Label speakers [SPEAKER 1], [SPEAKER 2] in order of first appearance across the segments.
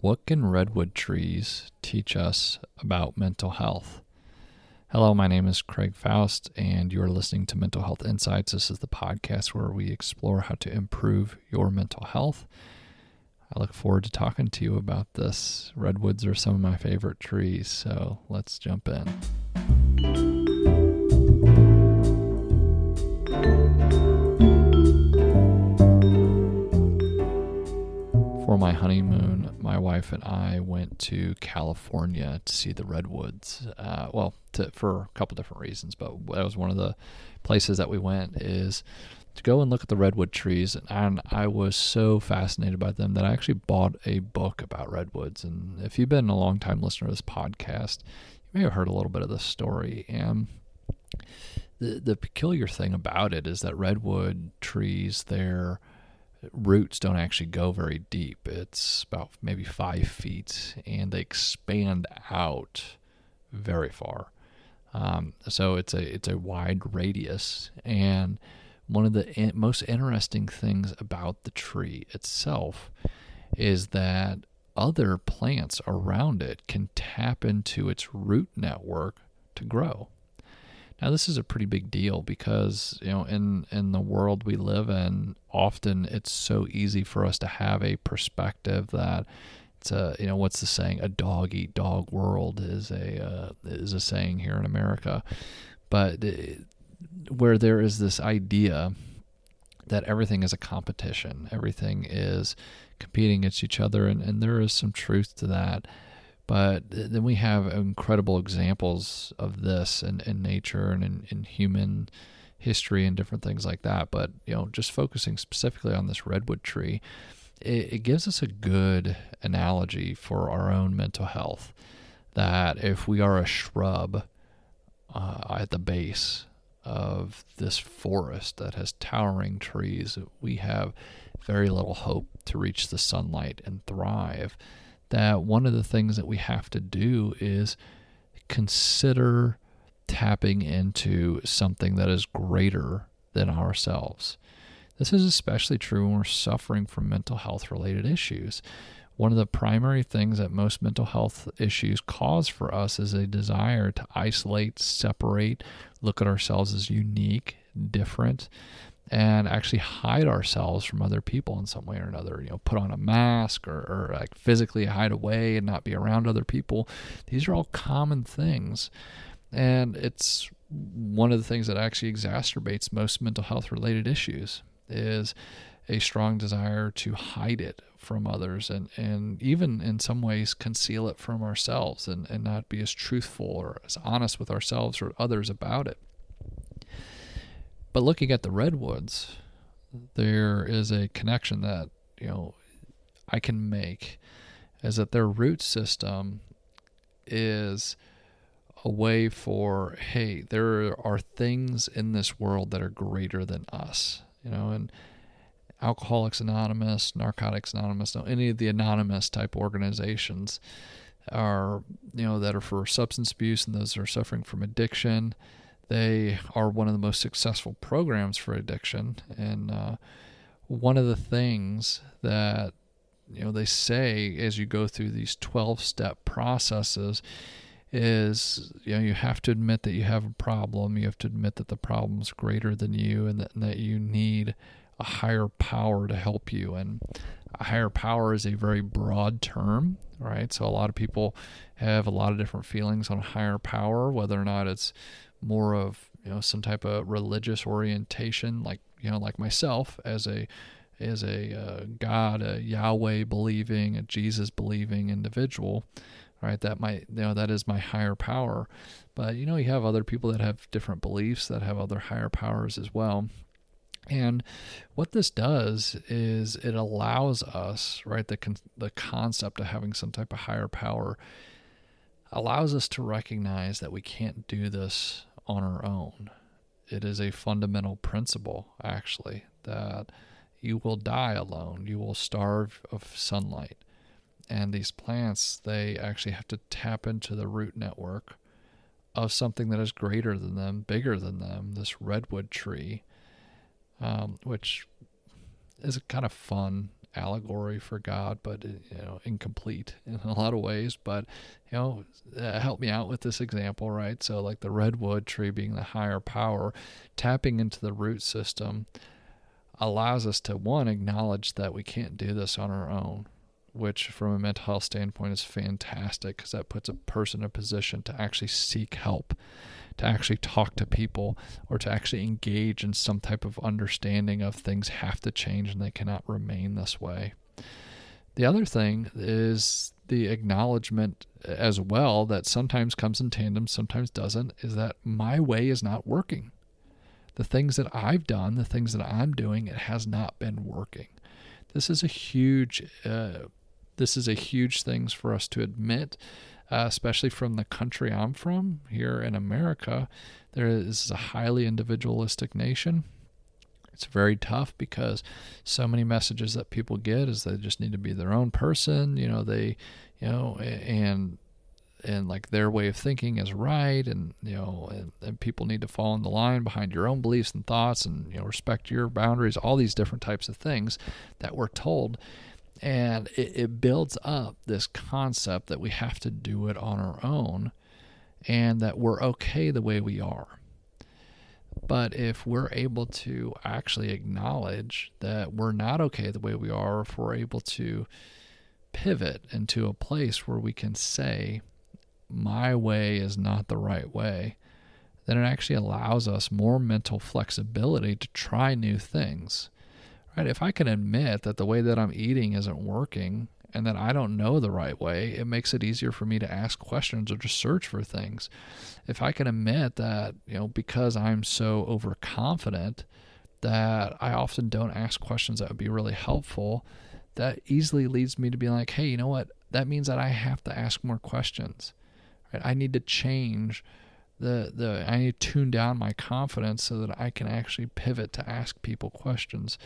[SPEAKER 1] What can redwood trees teach us about mental health? Hello, my name is Craig Faust, and you're listening to Mental Health Insights. This is the podcast where we explore how to improve your mental health. I look forward to talking to you about this. Redwoods are some of my favorite trees, so let's jump in. For my honeymoon, my wife and I went to California to see the redwoods. Uh, well, to, for a couple different reasons, but that was one of the places that we went is to go and look at the redwood trees. And I was so fascinated by them that I actually bought a book about redwoods. And if you've been a long time listener to this podcast, you may have heard a little bit of this story. And the the peculiar thing about it is that redwood trees, they're roots don't actually go very deep. It's about maybe five feet, and they expand out very far. Um, so it's a it's a wide radius, and one of the in, most interesting things about the tree itself is that other plants around it can tap into its root network to grow. Now this is a pretty big deal because you know in in the world we live in, often it's so easy for us to have a perspective that it's a you know what's the saying a dog eat dog world is a uh, is a saying here in America, but where there is this idea that everything is a competition, everything is competing against each other, and, and there is some truth to that. But then we have incredible examples of this in, in nature and in, in human history and different things like that. But, you know, just focusing specifically on this redwood tree, it, it gives us a good analogy for our own mental health. That if we are a shrub uh, at the base of this forest that has towering trees, we have very little hope to reach the sunlight and thrive that one of the things that we have to do is consider tapping into something that is greater than ourselves. This is especially true when we're suffering from mental health related issues. One of the primary things that most mental health issues cause for us is a desire to isolate, separate, look at ourselves as unique, different, and actually hide ourselves from other people in some way or another. You know, put on a mask or, or like physically hide away and not be around other people. These are all common things. And it's one of the things that actually exacerbates most mental health related issues is a strong desire to hide it from others and, and even in some ways conceal it from ourselves and, and not be as truthful or as honest with ourselves or others about it. But looking at the redwoods, there is a connection that, you know, I can make is that their root system is a way for, hey, there are things in this world that are greater than us, you know, and Alcoholics Anonymous, Narcotics Anonymous, no, any of the anonymous type organizations are, you know, that are for substance abuse and those that are suffering from addiction they are one of the most successful programs for addiction. And uh, one of the things that you know they say as you go through these 12 step processes is you know you have to admit that you have a problem. You have to admit that the problem's greater than you and that, and that you need a higher power to help you. And a higher power is a very broad term right? So a lot of people have a lot of different feelings on higher power whether or not it's more of you know some type of religious orientation, like you know like myself as a as a uh, God, a Yahweh believing, a Jesus believing individual, right? That might you know that is my higher power, but you know you have other people that have different beliefs that have other higher powers as well. And what this does is it allows us, right, the con- the concept of having some type of higher power allows us to recognize that we can't do this on our own. It is a fundamental principle, actually, that you will die alone. You will starve of sunlight. And these plants, they actually have to tap into the root network of something that is greater than them, bigger than them, this redwood tree, um, which is kind of fun allegory for God, but uh, you know, incomplete in a lot of ways. But you know, uh, help me out with this example, right? So, like the redwood tree being the higher power, tapping into the root system allows us to one acknowledge that we can't do this on our own, which from a mental health standpoint is fantastic because that puts a person in a position to actually seek help to actually talk to people or to actually engage in some type of understanding of things have to change and they cannot remain this way. The other thing is the acknowledgement as well that sometimes comes in tandem, sometimes doesn't, is that my way is not working. The things that I've done, the things that I'm doing, it has not been working. This is a huge, uh, this is a huge thing for us to admit uh, especially from the country I'm from here in America. There is a highly individualistic nation. It's very tough because so many messages that people get is they just need to be their own person. You know, they, you know, and and like their way of thinking is right and you know and, and, people need to fall in the line behind your own beliefs and thoughts and you know respect your boundaries all these different types of things that we're told and it, it builds up this concept that we have to do it on our own and that we're okay the way we are. But if we're able to actually acknowledge that we're not okay the way we are, if we're able to pivot into a place where we can say, my way is not the right way, then it actually allows us more mental flexibility to try new things right? If I can admit that the way that I'm eating isn't working and that I don't know the right way, it makes it easier for me to ask questions or to search for things. If I can admit that, you know, because I'm so overconfident that I often don't ask questions that would be really helpful, that easily leads me to be like, hey, you know what? That means that I have to ask more questions. Right? I need to change the the I need to tune down my confidence so that I can actually pivot to ask people questions.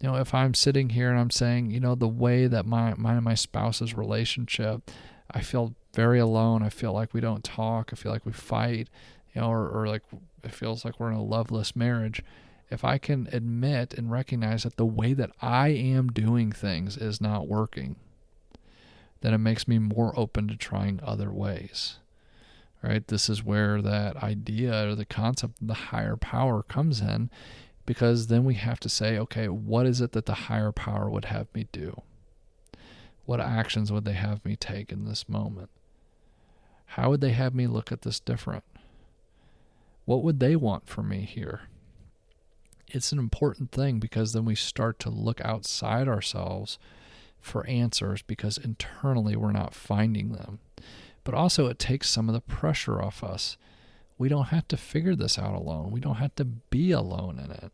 [SPEAKER 1] You know, if I'm sitting here and I'm saying, you know, the way that my my and my spouse's relationship, I feel very alone. I feel like we don't talk. I feel like we fight. You know, or, or like it feels like we're in a loveless marriage. If I can admit and recognize that the way that I am doing things is not working, then it makes me more open to trying other ways right? This is where that idea or the concept of the higher power comes in because then we have to say, okay, what is it that the higher power would have me do? What actions would they have me take in this moment? How would they have me look at this different? What would they want from me here? It's an important thing because then we start to look outside ourselves for answers because internally we're not finding them but also it takes some of the pressure off us. We don't have to figure this out alone. We don't have to be alone in it.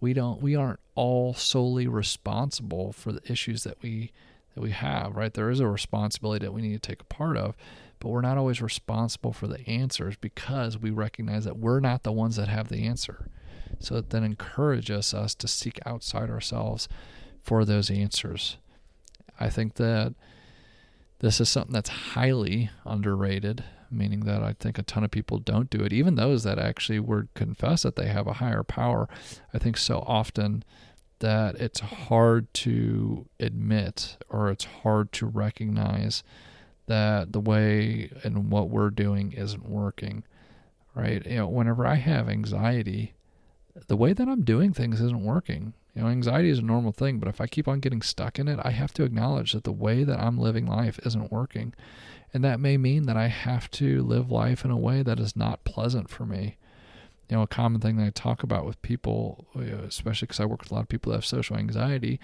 [SPEAKER 1] We don't we aren't all solely responsible for the issues that we that we have, right? There is a responsibility that we need to take a part of, but we're not always responsible for the answers because we recognize that we're not the ones that have the answer. So it then encourages us to seek outside ourselves for those answers. I think that this is something that's highly underrated, meaning that I think a ton of people don't do it. Even those that actually would confess that they have a higher power, I think so often that it's hard to admit or it's hard to recognize that the way and what we're doing isn't working. Right? You know, whenever I have anxiety, the way that I'm doing things isn't working. You know, anxiety is a normal thing, but if I keep on getting stuck in it, I have to acknowledge that the way that I'm living life isn't working. And that may mean that I have to live life in a way that is not pleasant for me. You know, a common thing that I talk about with people, especially because I work with a lot of people that have social anxiety,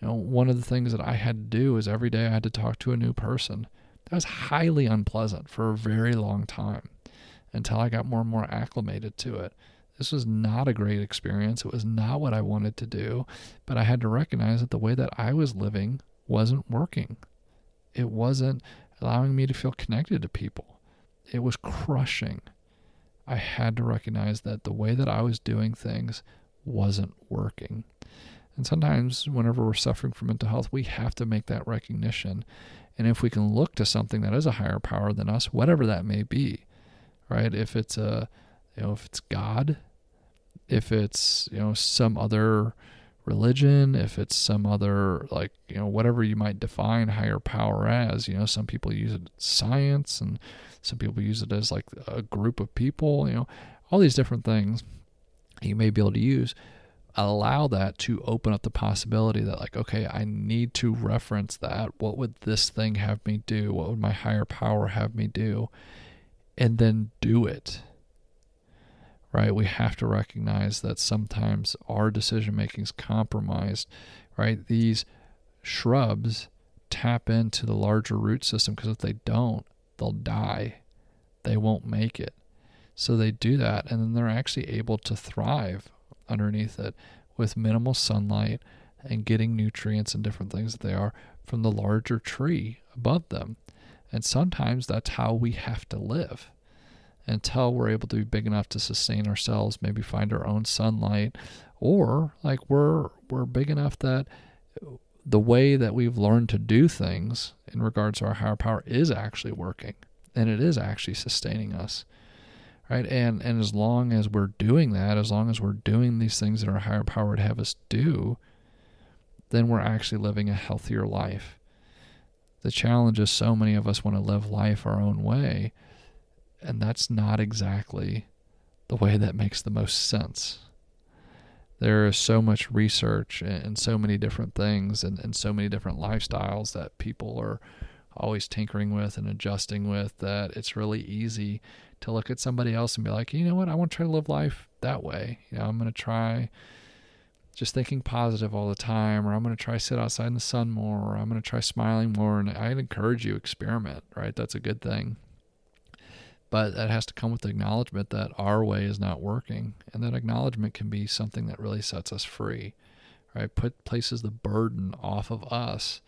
[SPEAKER 1] you know, one of the things that I had to do is every day I had to talk to a new person. That was highly unpleasant for a very long time until I got more and more acclimated to it. This was not a great experience. It was not what I wanted to do, but I had to recognize that the way that I was living wasn't working. It wasn't allowing me to feel connected to people. It was crushing. I had to recognize that the way that I was doing things wasn't working. And sometimes, whenever we're suffering from mental health, we have to make that recognition. And if we can look to something that is a higher power than us, whatever that may be, right? If it's a you know, if it's God, if it's, you know, some other religion, if it's some other, like, you know, whatever you might define higher power as. You know, some people use it science and some people use it as like a group of people, you know, all these different things you may be able to use. Allow that to open up the possibility that, like, okay, I need to reference that. What would this thing have me do? What would my higher power have me do? And then do it right? We have to recognize that sometimes our decision making is compromised, right? These shrubs tap into the larger root system because if they don't, they'll die. They won't make it. So they do that, and then they're actually able to thrive underneath it with minimal sunlight and getting nutrients and different things that they are from the larger tree above them. And sometimes that's how we have to live until we're able to be big enough to sustain ourselves, maybe find our own sunlight, or like we're we're big enough that the way that we've learned to do things in regards to our higher power is actually working and it is actually sustaining us right? And and as long as we're doing that as long as we're doing these things that our higher power would have us do then we're actually living a healthier life. The challenge is so many of us want to live life our own way and that's not exactly the way that makes the most sense. There is so much research and so many different things and, and so many different lifestyles that people are always tinkering with and adjusting with that it's really easy to look at somebody else and be like, you know what, I want to try to live life that way. You know, I'm going to try just thinking positive all the time, or I'm going to try sit outside in the sun more, or I'm going to try smiling more. And I'd encourage you experiment, right? That's a good thing. But that has to come with the acknowledgement that our way is not working. And that acknowledgement can be something that really sets us free, right? Put places the burden off of us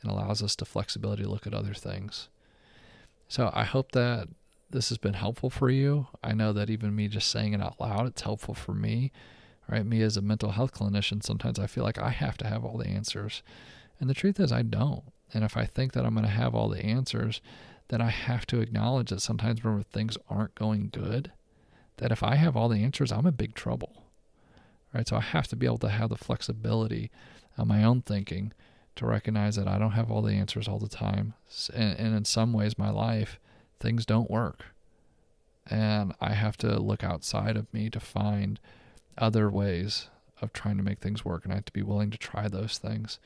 [SPEAKER 1] and allows us the flexibility to look at other things. So I hope that this has been helpful for you. I know that even me just saying it out loud, it's helpful for me. Right? Me as a mental health clinician, sometimes I feel like I have to have all the answers. And the truth is I don't. And if I think that I'm going to have all the answers, that I have to acknowledge that sometimes when things aren't going good, that if I have all the answers, I'm in big trouble. Right? So I have to be able to have the flexibility of my own thinking to recognize that I don't have all the answers all the time. And, and in some ways, my life, things don't work. And I have to look outside of me to find other ways of trying to make things work. And I have to be willing to try those things.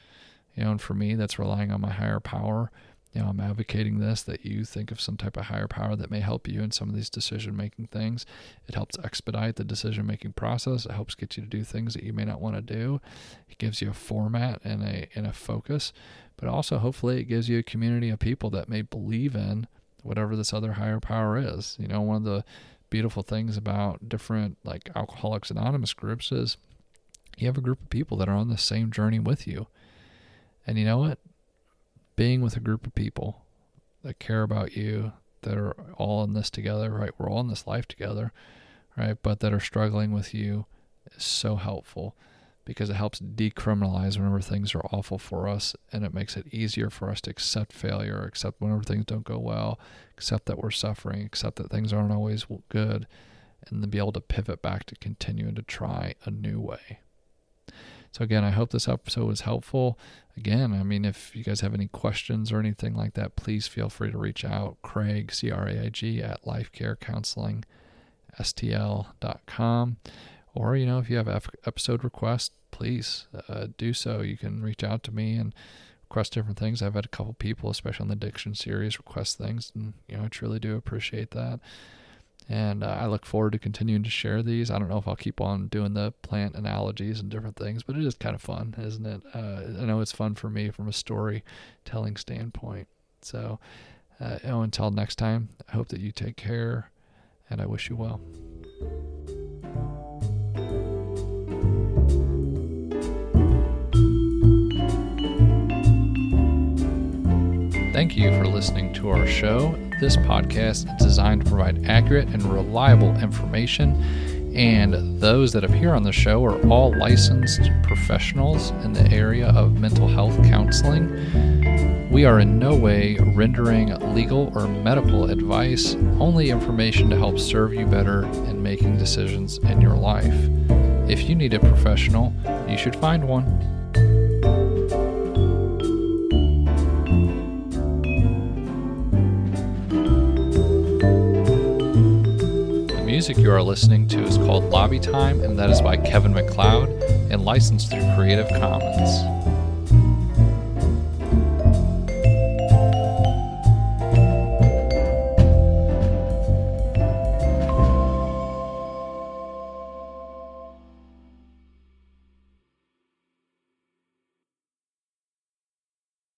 [SPEAKER 1] You know, and for me, that's relying on my higher power you know, I'm advocating this that you think of some type of higher power that may help you in some of these decision making things. It helps expedite the decision making process. It helps get you to do things that you may not want to do. It gives you a format and a and a focus, but also hopefully it gives you a community of people that may believe in whatever this other higher power is. You know, one of the beautiful things about different like Alcoholics Anonymous groups is you have a group of people that are on the same journey with you. And you know what? Being with a group of people that care about you, that are all in this together, right? We're all in this life together, right? But that are struggling with you is so helpful because it helps decriminalize whenever things are awful for us and it makes it easier for us to accept failure, accept whenever things don't go well, accept that we're suffering, accept that things aren't always good, and then be able to pivot back to continuing to try a new way. So, again, I hope this episode was helpful. Again, I mean, if you guys have any questions or anything like that, please feel free to reach out. Craig, C R A I G, at lifecarecounselingstl.com. Or, you know, if you have episode requests, please uh, do so. You can reach out to me and request different things. I've had a couple people, especially on the addiction series, request things, and, you know, I truly do appreciate that. And uh, I look forward to continuing to share these. I don't know if I'll keep on doing the plant analogies and different things, but it is kind of fun, isn't it? Uh, I know it's fun for me from a storytelling standpoint. So, uh, know, until next time, I hope that you take care and I wish you well. Thank you for listening to our show. This podcast is designed to provide accurate and reliable information, and those that appear on the show are all licensed professionals in the area of mental health counseling. We are in no way rendering legal or medical advice, only information to help serve you better in making decisions in your life. If you need a professional, you should find one. Music you are listening to is called Lobby Time, and that is by Kevin MacLeod and licensed through Creative Commons.